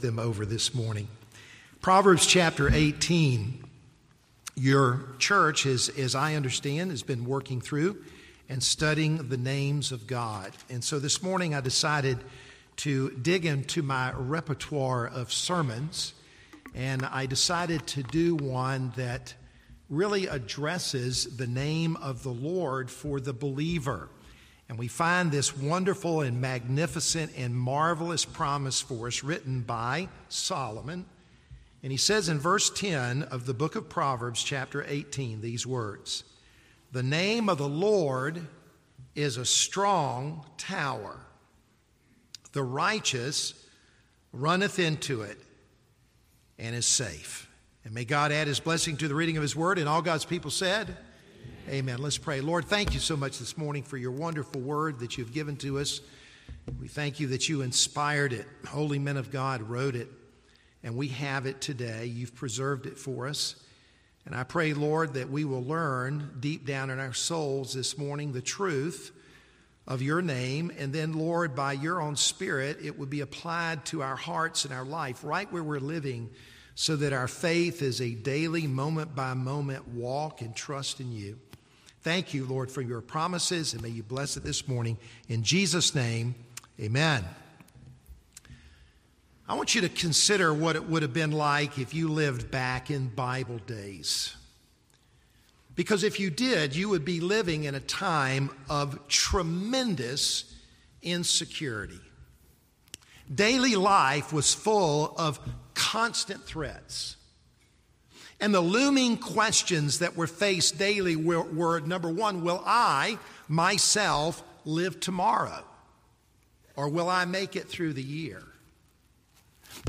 them over this morning. Proverbs chapter 18. Your church, has, as I understand, has been working through and studying the names of God. And so this morning I decided to dig into my repertoire of sermons, and I decided to do one that really addresses the name of the Lord for the believer. And we find this wonderful and magnificent and marvelous promise for us written by Solomon. And he says in verse 10 of the book of Proverbs, chapter 18, these words The name of the Lord is a strong tower. The righteous runneth into it and is safe. And may God add his blessing to the reading of his word. And all God's people said, Amen. Let's pray. Lord, thank you so much this morning for your wonderful word that you've given to us. We thank you that you inspired it. Holy men of God wrote it, and we have it today. You've preserved it for us. And I pray, Lord, that we will learn deep down in our souls this morning the truth of your name. And then, Lord, by your own Spirit, it would be applied to our hearts and our life right where we're living so that our faith is a daily, moment by moment walk and trust in you. Thank you, Lord, for your promises, and may you bless it this morning. In Jesus' name, amen. I want you to consider what it would have been like if you lived back in Bible days. Because if you did, you would be living in a time of tremendous insecurity. Daily life was full of constant threats. And the looming questions that were faced daily were, were, number one, will I myself live tomorrow? Or will I make it through the year?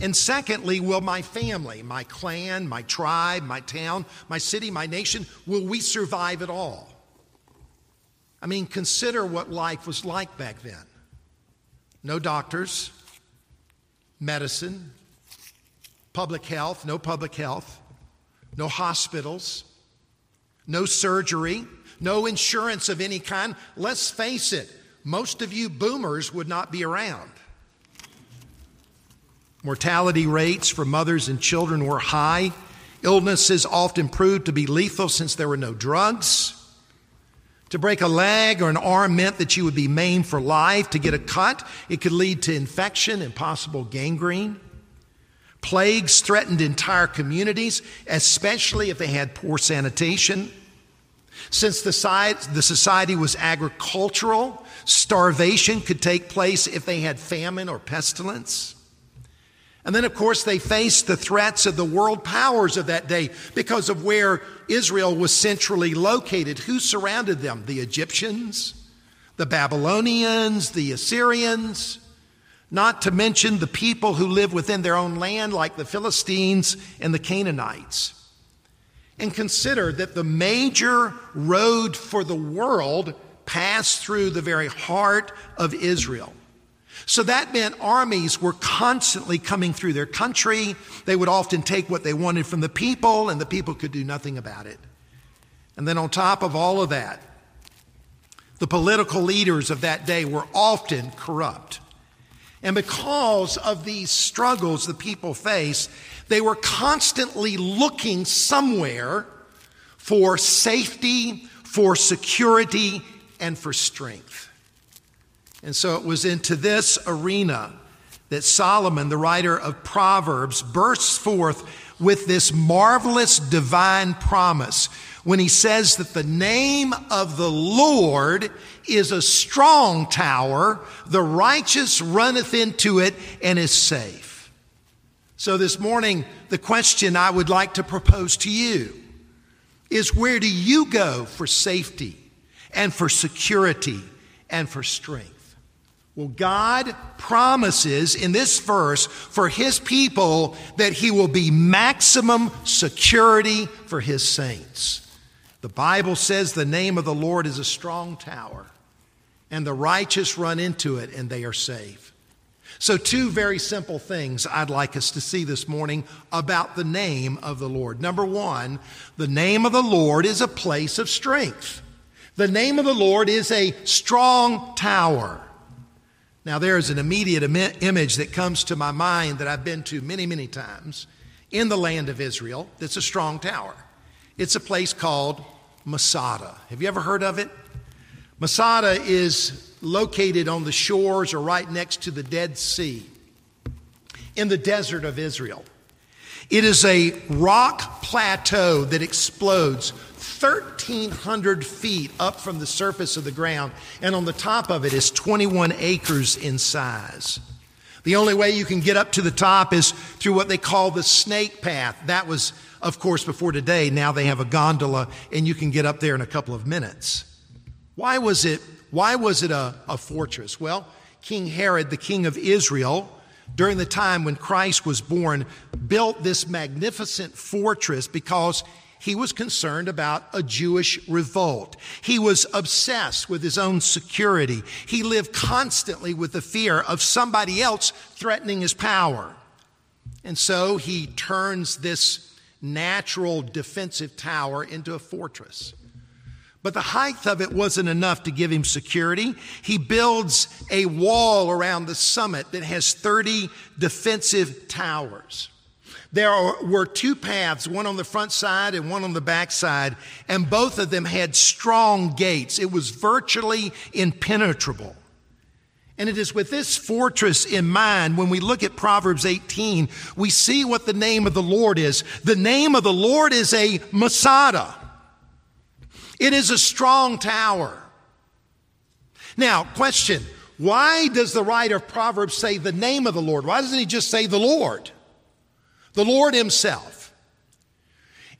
And secondly, will my family, my clan, my tribe, my town, my city, my nation, will we survive at all? I mean, consider what life was like back then. No doctors, medicine, public health, no public health, no hospitals, no surgery, no insurance of any kind. Let's face it, most of you boomers would not be around. Mortality rates for mothers and children were high. Illnesses often proved to be lethal since there were no drugs. To break a leg or an arm meant that you would be maimed for life. To get a cut, it could lead to infection and possible gangrene. Plagues threatened entire communities, especially if they had poor sanitation. Since the society was agricultural, starvation could take place if they had famine or pestilence. And then, of course, they faced the threats of the world powers of that day because of where Israel was centrally located. Who surrounded them? The Egyptians, the Babylonians, the Assyrians not to mention the people who live within their own land, like the Philistines and the Canaanites. And consider that the major road for the world passed through the very heart of Israel. So that meant armies were constantly coming through their country. They would often take what they wanted from the people, and the people could do nothing about it. And then, on top of all of that, the political leaders of that day were often corrupt. And because of these struggles the people face, they were constantly looking somewhere for safety, for security, and for strength. And so it was into this arena that Solomon, the writer of Proverbs, bursts forth with this marvelous divine promise when he says that the name of the Lord is a strong tower, the righteous runneth into it and is safe. So this morning, the question I would like to propose to you is where do you go for safety and for security and for strength? Well, God promises in this verse for His people that He will be maximum security for His saints. The Bible says the name of the Lord is a strong tower, and the righteous run into it and they are saved. So, two very simple things I'd like us to see this morning about the name of the Lord. Number one, the name of the Lord is a place of strength. The name of the Lord is a strong tower. Now, there is an immediate Im- image that comes to my mind that I've been to many, many times in the land of Israel that's a strong tower. It's a place called Masada. Have you ever heard of it? Masada is located on the shores or right next to the Dead Sea in the desert of Israel. It is a rock plateau that explodes 1,300 feet up from the surface of the ground, and on the top of it is 21 acres in size. The only way you can get up to the top is through what they call the snake path. That was, of course, before today. Now they have a gondola, and you can get up there in a couple of minutes. Why was it, why was it a, a fortress? Well, King Herod, the king of Israel, during the time when Christ was born, built this magnificent fortress because he was concerned about a Jewish revolt. He was obsessed with his own security. He lived constantly with the fear of somebody else threatening his power. And so he turns this natural defensive tower into a fortress. But the height of it wasn't enough to give him security. He builds a wall around the summit that has 30 defensive towers. There were two paths, one on the front side and one on the back side, and both of them had strong gates. It was virtually impenetrable. And it is with this fortress in mind, when we look at Proverbs 18, we see what the name of the Lord is. The name of the Lord is a Masada. It is a strong tower. Now, question why does the writer of Proverbs say the name of the Lord? Why doesn't he just say the Lord? The Lord Himself.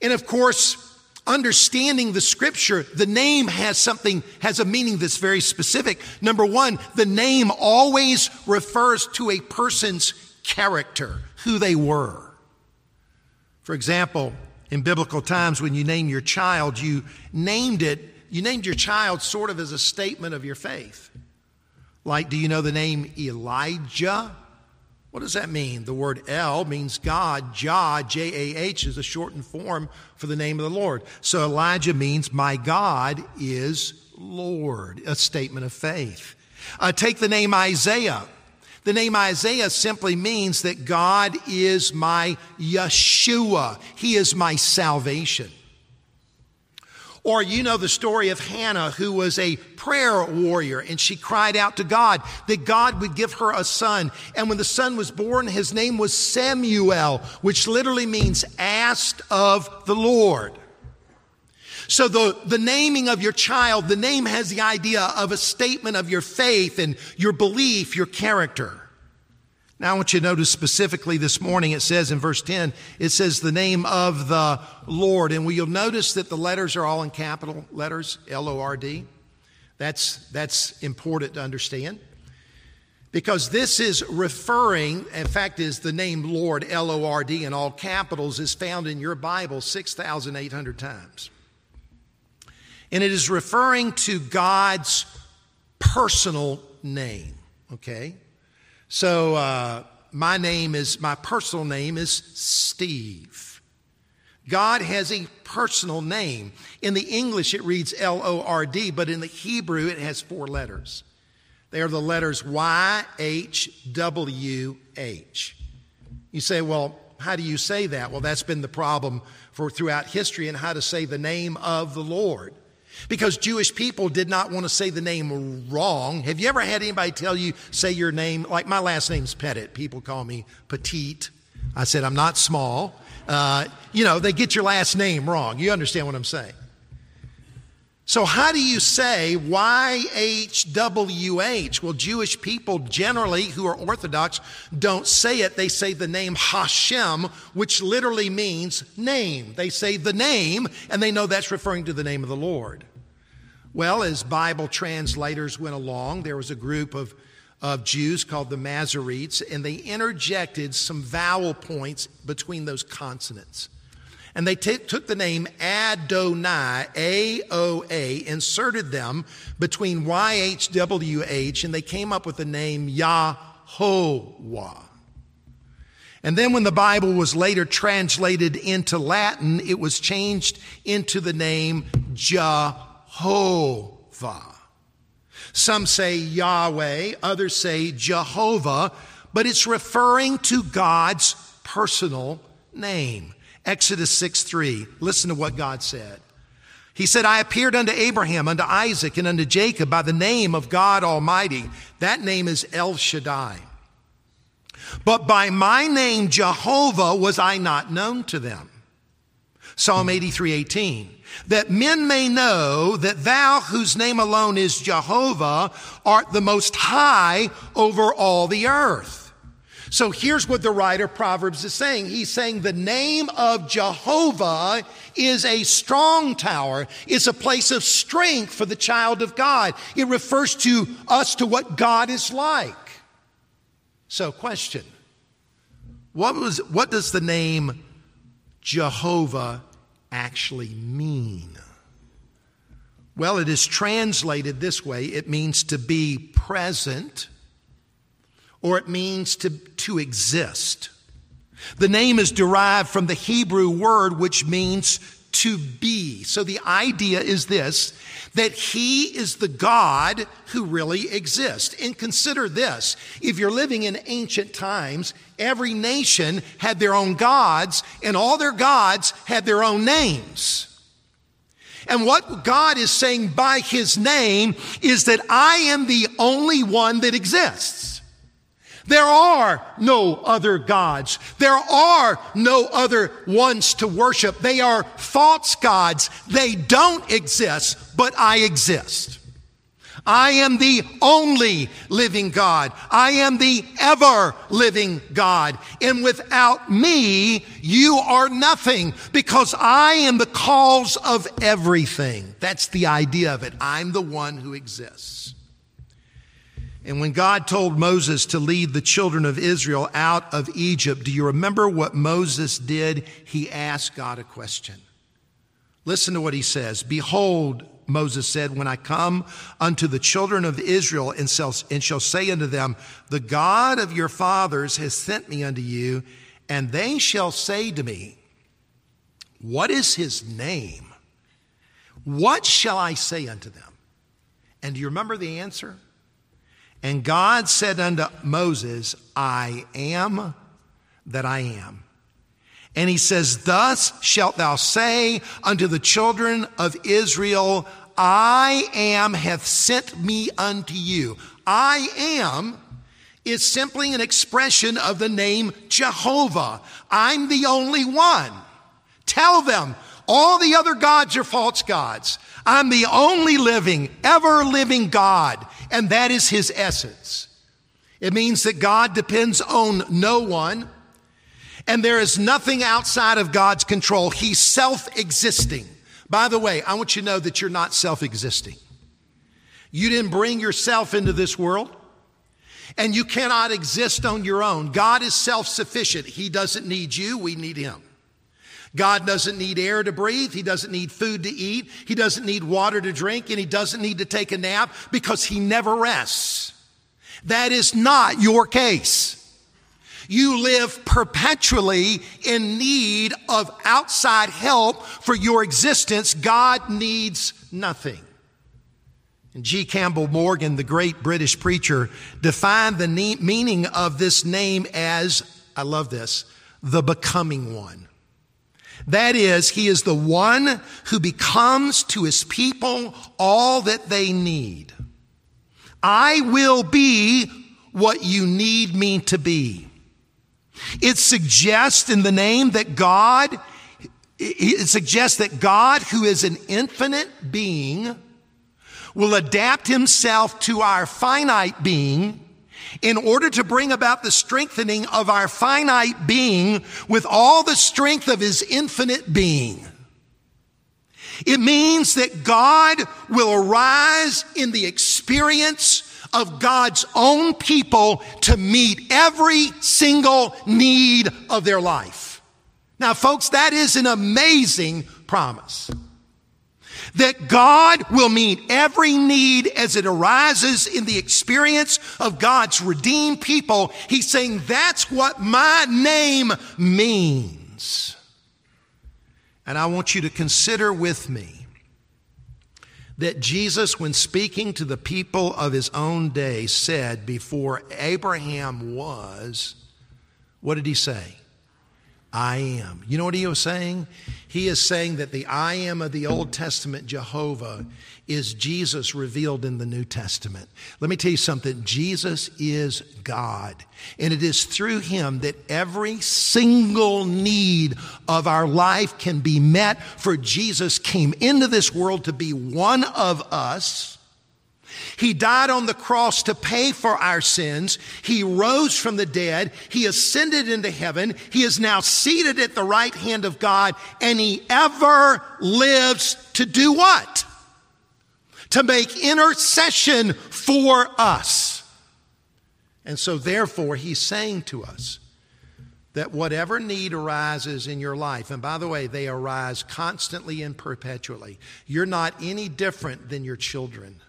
And of course, understanding the scripture, the name has something, has a meaning that's very specific. Number one, the name always refers to a person's character, who they were. For example, in biblical times when you name your child, you named it, you named your child sort of as a statement of your faith. Like, do you know the name Elijah? What does that mean? The word El means God. Jah, J A H, is a shortened form for the name of the Lord. So Elijah means, My God is Lord, a statement of faith. Uh, take the name Isaiah. The name Isaiah simply means that God is my Yeshua. He is my salvation. Or you know the story of Hannah, who was a prayer warrior, and she cried out to God that God would give her a son. And when the son was born, his name was Samuel, which literally means asked of the Lord. So the, the naming of your child, the name has the idea of a statement of your faith and your belief, your character. Now I want you to notice specifically this morning, it says in verse 10, it says the name of the Lord. And you'll notice that the letters are all in capital letters, L-O-R-D. That's, that's important to understand. Because this is referring, in fact, is the name Lord, L O R D, in all capitals, is found in your Bible 6,800 times. And it is referring to God's personal name, okay? So, uh, my name is, my personal name is Steve. God has a personal name. In the English, it reads L O R D, but in the Hebrew, it has four letters. They are the letters Y, H, W, H. You say, well, how do you say that? Well, that's been the problem for throughout history and how to say the name of the Lord. Because Jewish people did not want to say the name wrong. Have you ever had anybody tell you, say your name? Like my last name's Pettit. People call me Petite. I said, I'm not small. Uh, you know, they get your last name wrong. You understand what I'm saying? So, how do you say YHWH? Well, Jewish people generally, who are Orthodox, don't say it. They say the name Hashem, which literally means name. They say the name, and they know that's referring to the name of the Lord. Well, as Bible translators went along, there was a group of, of Jews called the Masoretes, and they interjected some vowel points between those consonants. And they t- took the name Adonai, A O A, inserted them between YHWH, and they came up with the name Yahweh. And then when the Bible was later translated into Latin, it was changed into the name Jehovah. Some say Yahweh, others say Jehovah, but it's referring to God's personal name. Exodus 6 3. Listen to what God said. He said, I appeared unto Abraham, unto Isaac, and unto Jacob by the name of God Almighty. That name is El Shaddai. But by my name Jehovah was I not known to them. Psalm 83 18. That men may know that thou, whose name alone is Jehovah, art the most high over all the earth. So here's what the writer of Proverbs is saying. He's saying the name of Jehovah is a strong tower. It's a place of strength for the child of God. It refers to us to what God is like. So question. What was, what does the name Jehovah actually mean? Well, it is translated this way. It means to be present or it means to, to exist. The name is derived from the Hebrew word which means to be. So the idea is this that he is the God who really exists. And consider this if you're living in ancient times, every nation had their own gods, and all their gods had their own names. And what God is saying by his name is that I am the only one that exists. There are no other gods. There are no other ones to worship. They are false gods. They don't exist, but I exist. I am the only living God. I am the ever living God. And without me, you are nothing because I am the cause of everything. That's the idea of it. I'm the one who exists. And when God told Moses to lead the children of Israel out of Egypt, do you remember what Moses did? He asked God a question. Listen to what he says. Behold, Moses said, when I come unto the children of Israel and shall, say unto them, the God of your fathers has sent me unto you, and they shall say to me, what is his name? What shall I say unto them? And do you remember the answer? And God said unto Moses, I am that I am. And he says, Thus shalt thou say unto the children of Israel, I am hath sent me unto you. I am is simply an expression of the name Jehovah. I'm the only one. Tell them all the other gods are false gods. I'm the only living, ever living God and that is his essence. It means that God depends on no one, and there is nothing outside of God's control. He's self existing. By the way, I want you to know that you're not self existing. You didn't bring yourself into this world, and you cannot exist on your own. God is self sufficient. He doesn't need you, we need Him. God doesn't need air to breathe. He doesn't need food to eat. He doesn't need water to drink and he doesn't need to take a nap because he never rests. That is not your case. You live perpetually in need of outside help for your existence. God needs nothing. And G. Campbell Morgan, the great British preacher, defined the meaning of this name as, I love this, the becoming one. That is, he is the one who becomes to his people all that they need. I will be what you need me to be. It suggests in the name that God, it suggests that God, who is an infinite being, will adapt himself to our finite being in order to bring about the strengthening of our finite being with all the strength of his infinite being. It means that God will arise in the experience of God's own people to meet every single need of their life. Now, folks, that is an amazing promise that God will meet every need as it arises in the experience of God's redeemed people. He's saying that's what my name means. And I want you to consider with me that Jesus, when speaking to the people of his own day, said before Abraham was, what did he say? I am. You know what he was saying? He is saying that the I am of the Old Testament Jehovah is Jesus revealed in the New Testament. Let me tell you something Jesus is God. And it is through him that every single need of our life can be met. For Jesus came into this world to be one of us he died on the cross to pay for our sins. He rose from the dead. He ascended into heaven. He is now seated at the right hand of God and he ever lives to do what? To make intercession for us. And so therefore he's saying to us, that whatever need arises in your life, and by the way, they arise constantly and perpetually. You're not any different than your children.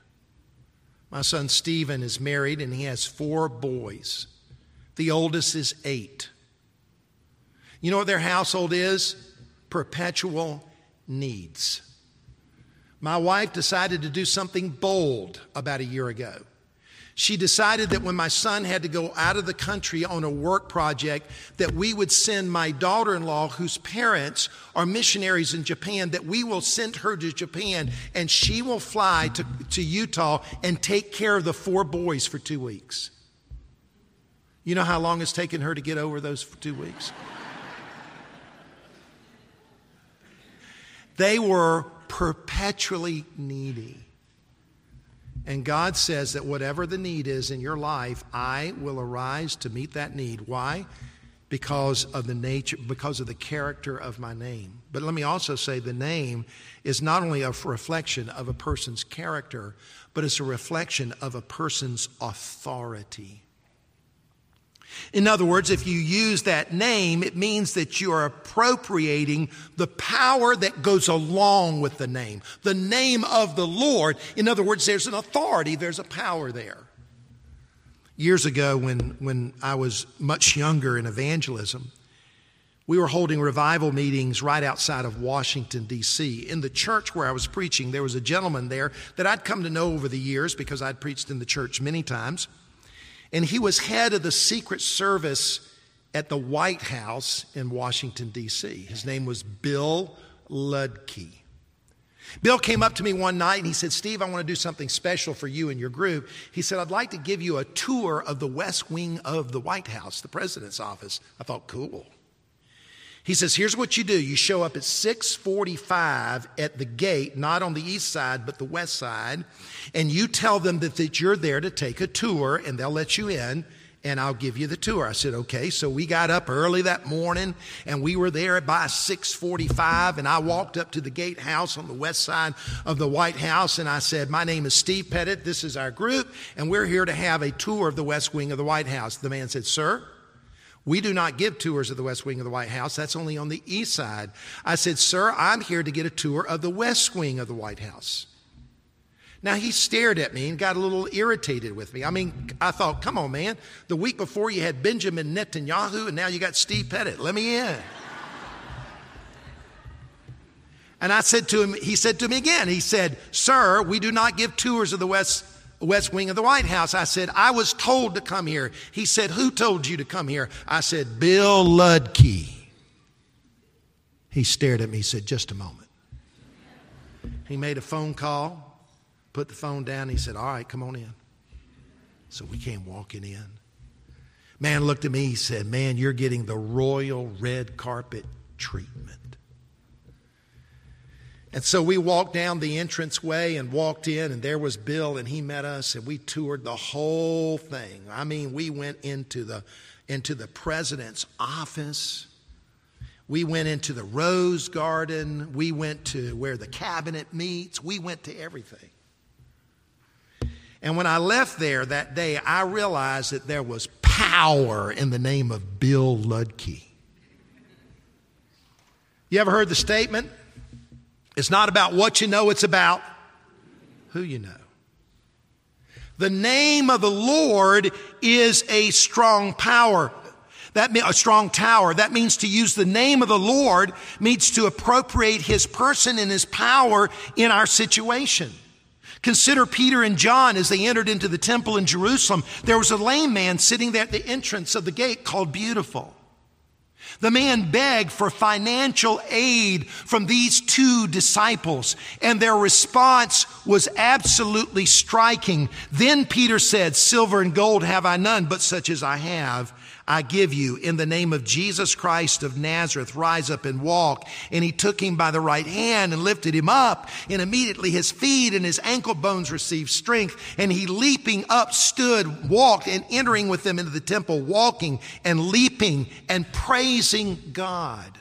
My son Stephen is married and he has four boys. The oldest is eight. You know what their household is? Perpetual needs. My wife decided to do something bold about a year ago. She decided that when my son had to go out of the country on a work project, that we would send my daughter in law, whose parents are missionaries in Japan, that we will send her to Japan and she will fly to, to Utah and take care of the four boys for two weeks. You know how long it's taken her to get over those two weeks? they were perpetually needy. And God says that whatever the need is in your life, I will arise to meet that need. Why? Because of the nature, because of the character of my name. But let me also say the name is not only a reflection of a person's character, but it's a reflection of a person's authority. In other words, if you use that name, it means that you are appropriating the power that goes along with the name. The name of the Lord. In other words, there's an authority, there's a power there. Years ago, when, when I was much younger in evangelism, we were holding revival meetings right outside of Washington, D.C. In the church where I was preaching, there was a gentleman there that I'd come to know over the years because I'd preached in the church many times. And he was head of the Secret Service at the White House in Washington, D.C. His name was Bill Ludke. Bill came up to me one night and he said, Steve, I want to do something special for you and your group. He said, I'd like to give you a tour of the West Wing of the White House, the president's office. I thought, cool. He says, here's what you do. You show up at 645 at the gate, not on the east side, but the west side, and you tell them that, that you're there to take a tour and they'll let you in and I'll give you the tour. I said, okay. So we got up early that morning and we were there by 645 and I walked up to the gatehouse on the west side of the White House and I said, my name is Steve Pettit. This is our group and we're here to have a tour of the west wing of the White House. The man said, sir, we do not give tours of the west wing of the White House. That's only on the east side. I said, Sir, I'm here to get a tour of the west wing of the White House. Now he stared at me and got a little irritated with me. I mean, I thought, come on, man. The week before you had Benjamin Netanyahu and now you got Steve Pettit. Let me in. and I said to him, he said to me again, he said, Sir, we do not give tours of the west west wing of the White House. I said, I was told to come here. He said, Who told you to come here? I said, Bill Ludke. He stared at me, he said, Just a moment. He made a phone call, put the phone down. He said, All right, come on in. So we came walking in. Man looked at me, he said, Man, you're getting the royal red carpet treatment. And so we walked down the entranceway and walked in, and there was Bill, and he met us, and we toured the whole thing. I mean, we went into the into the president's office. We went into the rose garden. We went to where the cabinet meets. We went to everything. And when I left there that day, I realized that there was power in the name of Bill Ludke. You ever heard the statement? It's not about what you know, it's about who you know. The name of the Lord is a strong power. That a strong tower. That means to use the name of the Lord means to appropriate his person and his power in our situation. Consider Peter and John as they entered into the temple in Jerusalem. There was a lame man sitting there at the entrance of the gate called Beautiful. The man begged for financial aid from these two disciples, and their response was absolutely striking. Then Peter said, Silver and gold have I none, but such as I have, I give you in the name of Jesus Christ of Nazareth, rise up and walk. And he took him by the right hand and lifted him up. And immediately his feet and his ankle bones received strength. And he leaping up stood, walked and entering with them into the temple, walking and leaping and praising God.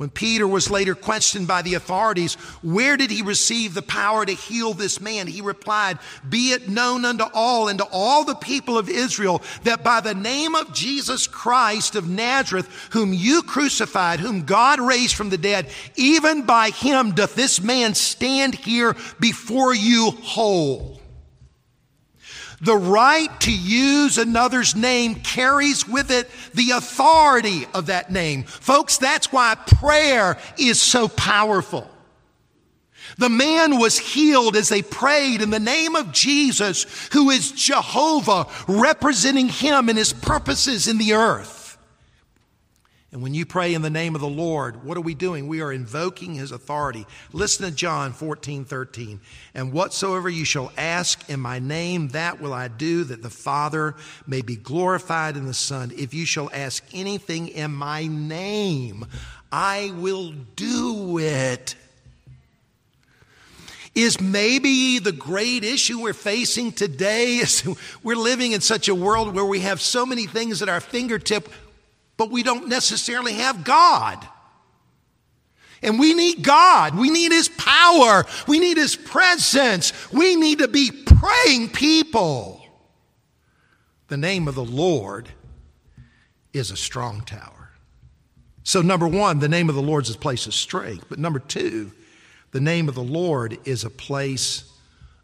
When Peter was later questioned by the authorities, where did he receive the power to heal this man? He replied, Be it known unto all and to all the people of Israel that by the name of Jesus Christ of Nazareth, whom you crucified, whom God raised from the dead, even by him doth this man stand here before you whole. The right to use another's name carries with it the authority of that name. Folks, that's why prayer is so powerful. The man was healed as they prayed in the name of Jesus, who is Jehovah, representing him and his purposes in the earth. And when you pray in the name of the Lord, what are we doing? We are invoking his authority. Listen to John 14, 13. And whatsoever you shall ask in my name, that will I do, that the Father may be glorified in the Son. If you shall ask anything in my name, I will do it. Is maybe the great issue we're facing today is we're living in such a world where we have so many things at our fingertip but we don't necessarily have God. And we need God. We need His power. We need His presence. We need to be praying people. The name of the Lord is a strong tower. So, number one, the name of the Lord is a place of strength. But number two, the name of the Lord is a place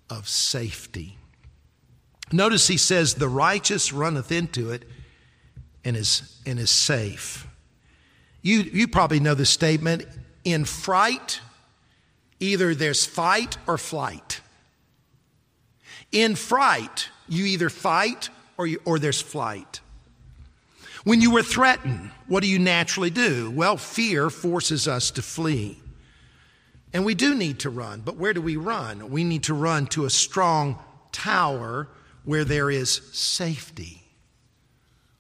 of safety. Notice he says, The righteous runneth into it and is, and is safe. You, you probably know the statement in fright, either there's fight or flight. In fright, you either fight or, you, or there's flight. When you were threatened, what do you naturally do? Well, fear forces us to flee. And we do need to run, but where do we run? We need to run to a strong tower where there is safety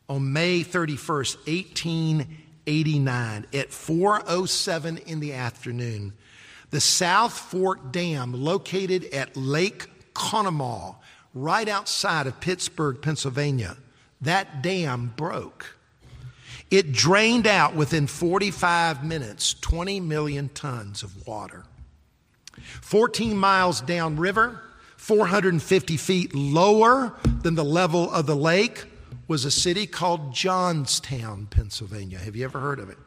on May 31st, 1889, at 4:07 in the afternoon, the South Fork Dam, located at Lake Conemaugh, right outside of Pittsburgh, Pennsylvania, that dam broke. It drained out within 45 minutes 20 million tons of water. 14 miles downriver, 450 feet lower than the level of the lake, was a city called Johnstown, Pennsylvania. Have you ever heard of it?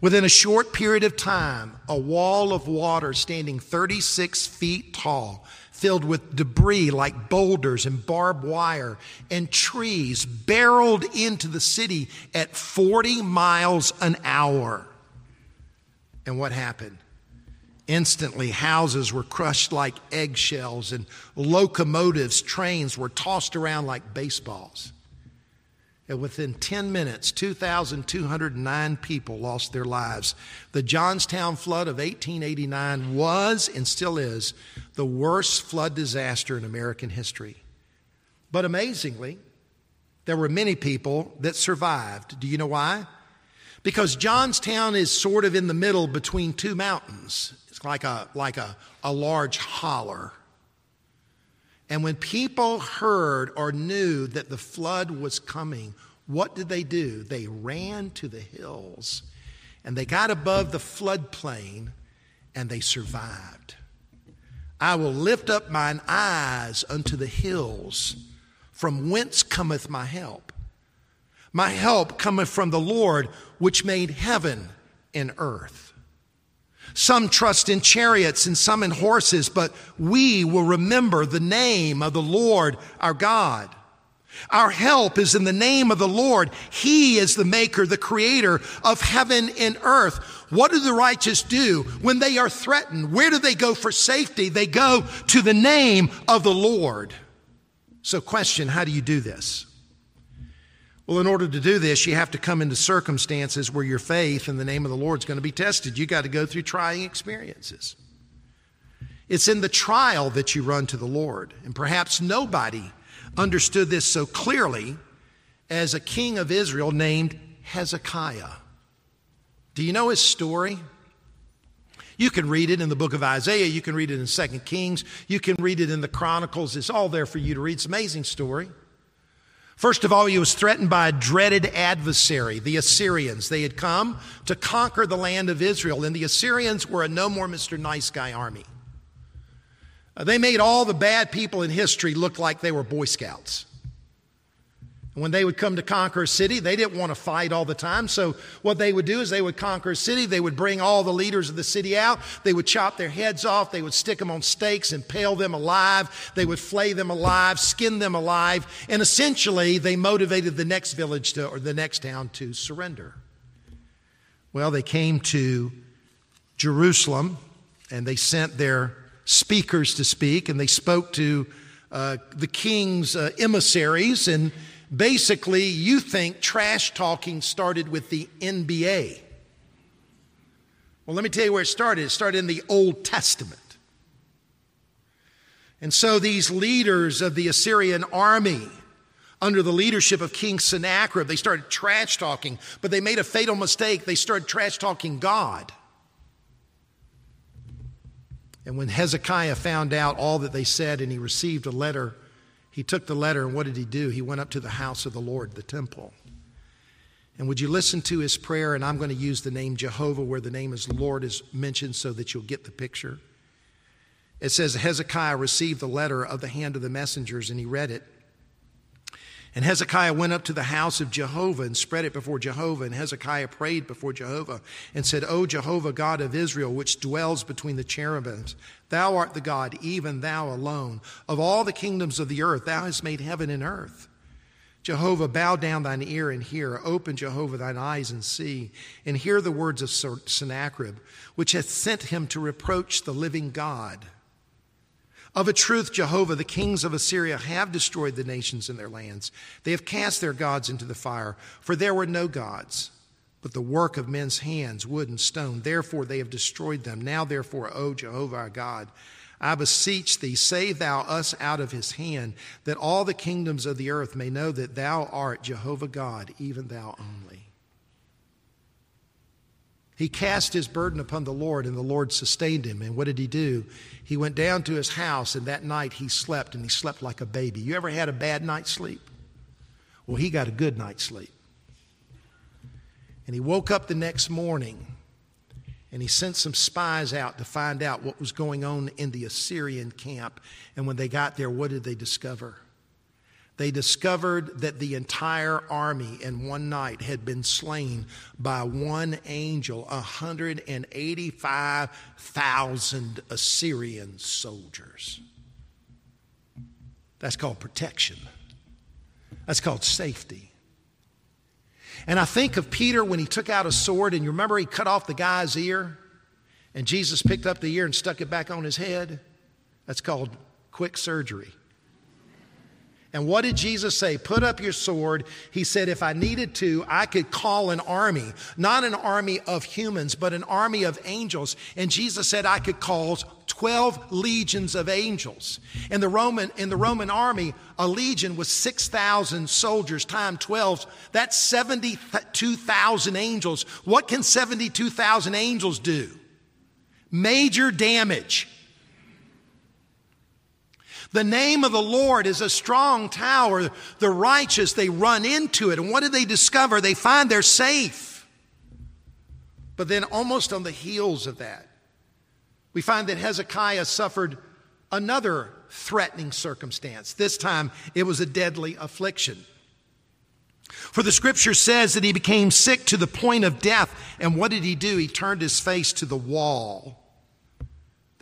Within a short period of time, a wall of water standing 36 feet tall, filled with debris like boulders and barbed wire and trees, barreled into the city at 40 miles an hour. And what happened? Instantly, houses were crushed like eggshells, and locomotives, trains were tossed around like baseballs. And within 10 minutes, 2,209 people lost their lives. The Johnstown flood of 1889 was and still is the worst flood disaster in American history. But amazingly, there were many people that survived. Do you know why? Because Johnstown is sort of in the middle between two mountains like a, like a, a large holler. And when people heard or knew that the flood was coming, what did they do? They ran to the hills and they got above the floodplain and they survived. I will lift up mine eyes unto the hills, from whence cometh my help. My help cometh from the Lord, which made heaven and earth. Some trust in chariots and some in horses, but we will remember the name of the Lord our God. Our help is in the name of the Lord. He is the maker, the creator of heaven and earth. What do the righteous do when they are threatened? Where do they go for safety? They go to the name of the Lord. So, question how do you do this? Well, in order to do this, you have to come into circumstances where your faith in the name of the Lord is going to be tested. You got to go through trying experiences. It's in the trial that you run to the Lord. And perhaps nobody understood this so clearly as a king of Israel named Hezekiah. Do you know his story? You can read it in the book of Isaiah, you can read it in Second Kings, you can read it in the Chronicles. It's all there for you to read. It's an amazing story. First of all, he was threatened by a dreaded adversary, the Assyrians. They had come to conquer the land of Israel, and the Assyrians were a no more Mr. Nice Guy army. Uh, they made all the bad people in history look like they were Boy Scouts. When they would come to conquer a city, they didn't want to fight all the time. So, what they would do is they would conquer a city. They would bring all the leaders of the city out. They would chop their heads off. They would stick them on stakes and pale them alive. They would flay them alive, skin them alive. And essentially, they motivated the next village to, or the next town to surrender. Well, they came to Jerusalem and they sent their speakers to speak, and they spoke to uh, the king's uh, emissaries. And basically, you think trash talking started with the NBA. Well, let me tell you where it started. It started in the Old Testament. And so these leaders of the Assyrian army, under the leadership of King Sennacherib, they started trash talking, but they made a fatal mistake. They started trash talking God. And when Hezekiah found out all that they said and he received a letter, he took the letter and what did he do? He went up to the house of the Lord, the temple. And would you listen to his prayer? And I'm going to use the name Jehovah where the name is Lord is mentioned so that you'll get the picture. It says Hezekiah received the letter of the hand of the messengers and he read it. And Hezekiah went up to the house of Jehovah and spread it before Jehovah. And Hezekiah prayed before Jehovah and said, O Jehovah, God of Israel, which dwells between the cherubims, thou art the God, even thou alone. Of all the kingdoms of the earth, thou hast made heaven and earth. Jehovah, bow down thine ear and hear. Open, Jehovah, thine eyes and see. And hear the words of Sennacherib, which hath sent him to reproach the living God. Of a truth, Jehovah, the kings of Assyria have destroyed the nations in their lands. They have cast their gods into the fire, for there were no gods, but the work of men's hands, wood and stone. Therefore, they have destroyed them. Now, therefore, O Jehovah our God, I beseech thee, save thou us out of his hand, that all the kingdoms of the earth may know that thou art Jehovah God, even thou only. He cast his burden upon the Lord, and the Lord sustained him. And what did he do? He went down to his house, and that night he slept, and he slept like a baby. You ever had a bad night's sleep? Well, he got a good night's sleep. And he woke up the next morning, and he sent some spies out to find out what was going on in the Assyrian camp. And when they got there, what did they discover? They discovered that the entire army in one night had been slain by one angel 185,000 Assyrian soldiers. That's called protection, that's called safety. And I think of Peter when he took out a sword, and you remember he cut off the guy's ear, and Jesus picked up the ear and stuck it back on his head? That's called quick surgery. And what did Jesus say? Put up your sword. He said, if I needed to, I could call an army, not an army of humans, but an army of angels. And Jesus said, I could call 12 legions of angels. In the Roman, in the Roman army, a legion was 6,000 soldiers times 12. That's 72,000 angels. What can 72,000 angels do? Major damage. The name of the Lord is a strong tower. The righteous, they run into it. And what do they discover? They find they're safe. But then, almost on the heels of that, we find that Hezekiah suffered another threatening circumstance. This time, it was a deadly affliction. For the scripture says that he became sick to the point of death. And what did he do? He turned his face to the wall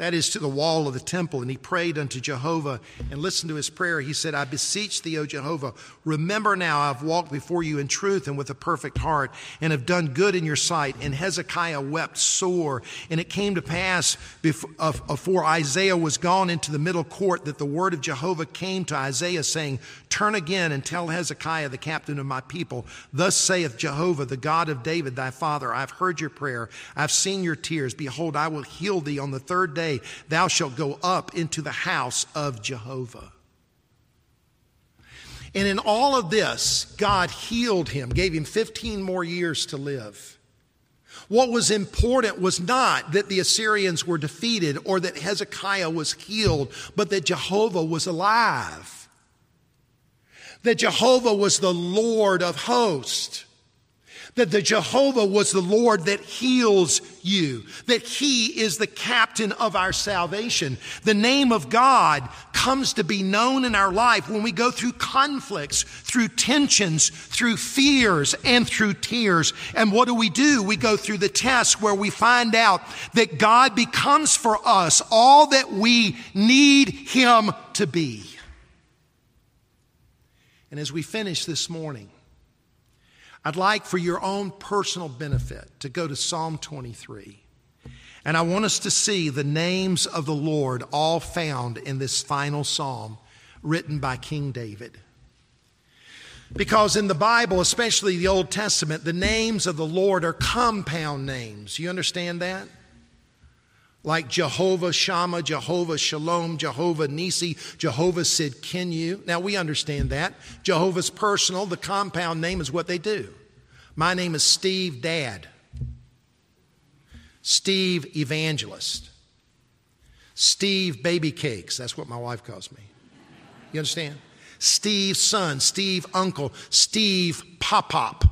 that is to the wall of the temple, and he prayed unto Jehovah and listened to his prayer. He said, I beseech thee, O Jehovah, remember now I've walked before you in truth and with a perfect heart, and have done good in your sight. And Hezekiah wept sore. And it came to pass before uh, Isaiah was gone into the middle court that the word of Jehovah came to Isaiah, saying, Turn again and tell Hezekiah, the captain of my people, Thus saith Jehovah, the God of David thy father, I've heard your prayer, I've seen your tears. Behold, I will heal thee on the third day say, Thou shalt go up into the house of Jehovah. And in all of this, God healed him, gave him 15 more years to live. What was important was not that the Assyrians were defeated or that Hezekiah was healed, but that Jehovah was alive. That Jehovah was the Lord of hosts that the Jehovah was the Lord that heals you, that He is the captain of our salvation. The name of God comes to be known in our life when we go through conflicts, through tensions, through fears, and through tears. And what do we do? We go through the tests where we find out that God becomes for us all that we need Him to be. And as we finish this morning, I'd like for your own personal benefit to go to Psalm 23. And I want us to see the names of the Lord all found in this final psalm written by King David. Because in the Bible, especially the Old Testament, the names of the Lord are compound names. You understand that? Like Jehovah Shammah, Jehovah Shalom, Jehovah Nisi, Jehovah Tsidkenu. Now we understand that. Jehovah's personal, the compound name is what they do. My name is Steve Dad, Steve Evangelist, Steve Baby Cakes. That's what my wife calls me. You understand? Steve Son, Steve Uncle, Steve Pop Pop.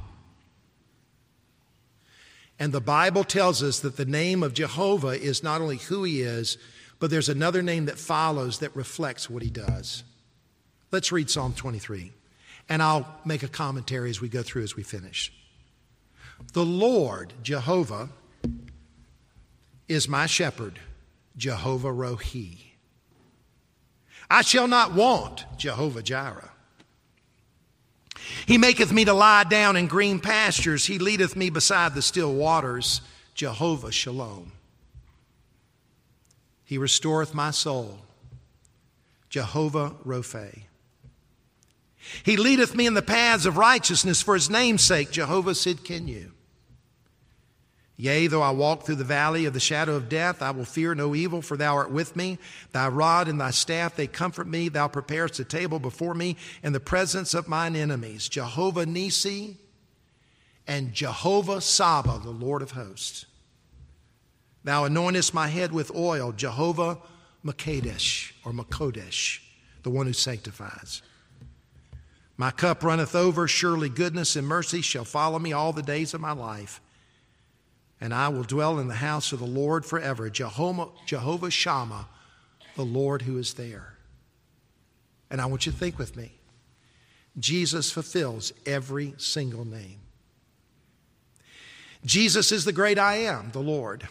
And the Bible tells us that the name of Jehovah is not only who he is, but there's another name that follows that reflects what he does. Let's read Psalm 23, and I'll make a commentary as we go through as we finish. The Lord, Jehovah, is my shepherd, Jehovah Rohi. I shall not want Jehovah Jireh. He maketh me to lie down in green pastures. He leadeth me beside the still waters. Jehovah Shalom. He restoreth my soul. Jehovah Rophe. He leadeth me in the paths of righteousness for his name's sake. Jehovah Tsidkenu. Yea, though I walk through the valley of the shadow of death, I will fear no evil, for thou art with me. Thy rod and thy staff, they comfort me. Thou preparest a table before me in the presence of mine enemies. Jehovah Nisi and Jehovah Saba, the Lord of hosts. Thou anointest my head with oil, Jehovah Makadesh or Makodesh, the one who sanctifies. My cup runneth over, surely goodness and mercy shall follow me all the days of my life and I will dwell in the house of the Lord forever. Jehovah, Jehovah Shammah, the Lord who is there. And I want you to think with me. Jesus fulfills every single name. Jesus is the great I am, the Lord.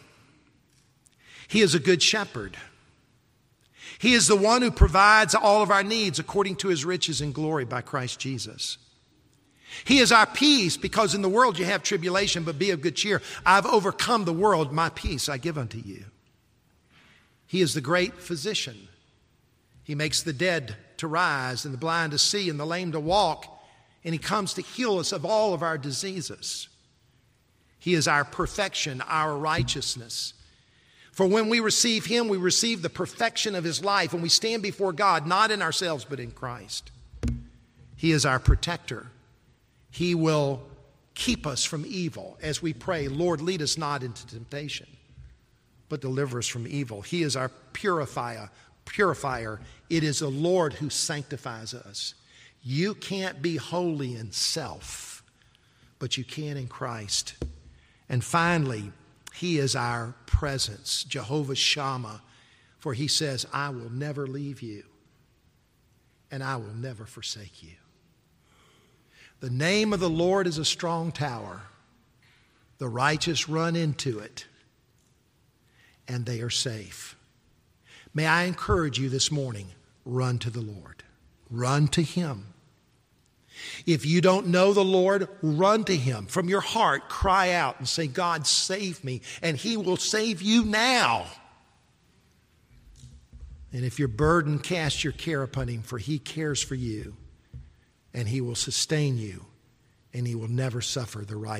He is a good shepherd. He is the one who provides all of our needs according to his riches and glory by Christ Jesus. He is our peace because in the world you have tribulation, but be of good cheer. I've overcome the world. My peace I give unto you. He is the great physician. He makes the dead to rise and the blind to see and the lame to walk, and He comes to heal us of all of our diseases. He is our perfection, our righteousness. For when we receive Him, we receive the perfection of His life, and we stand before God not in ourselves, but in Christ. He is our protector. He will keep us from evil as we pray, Lord, lead us not into temptation, but deliver us from evil. He is our purifier, purifier. It is the Lord who sanctifies us. You can't be holy in self, but you can in Christ. And finally, He is our presence, Jehovah Shammah, for He says, I will never leave you and I will never forsake you. The name of the Lord is a strong tower. The righteous run into it, and they are safe. May I encourage you this morning run to the Lord, run to Him. If you don't know the Lord, run to Him. From your heart, cry out and say, God, save me. And He will save you now. And if you're burdened, cast your care upon Him, for He cares for you. And He will sustain you. And He will never suffer the right.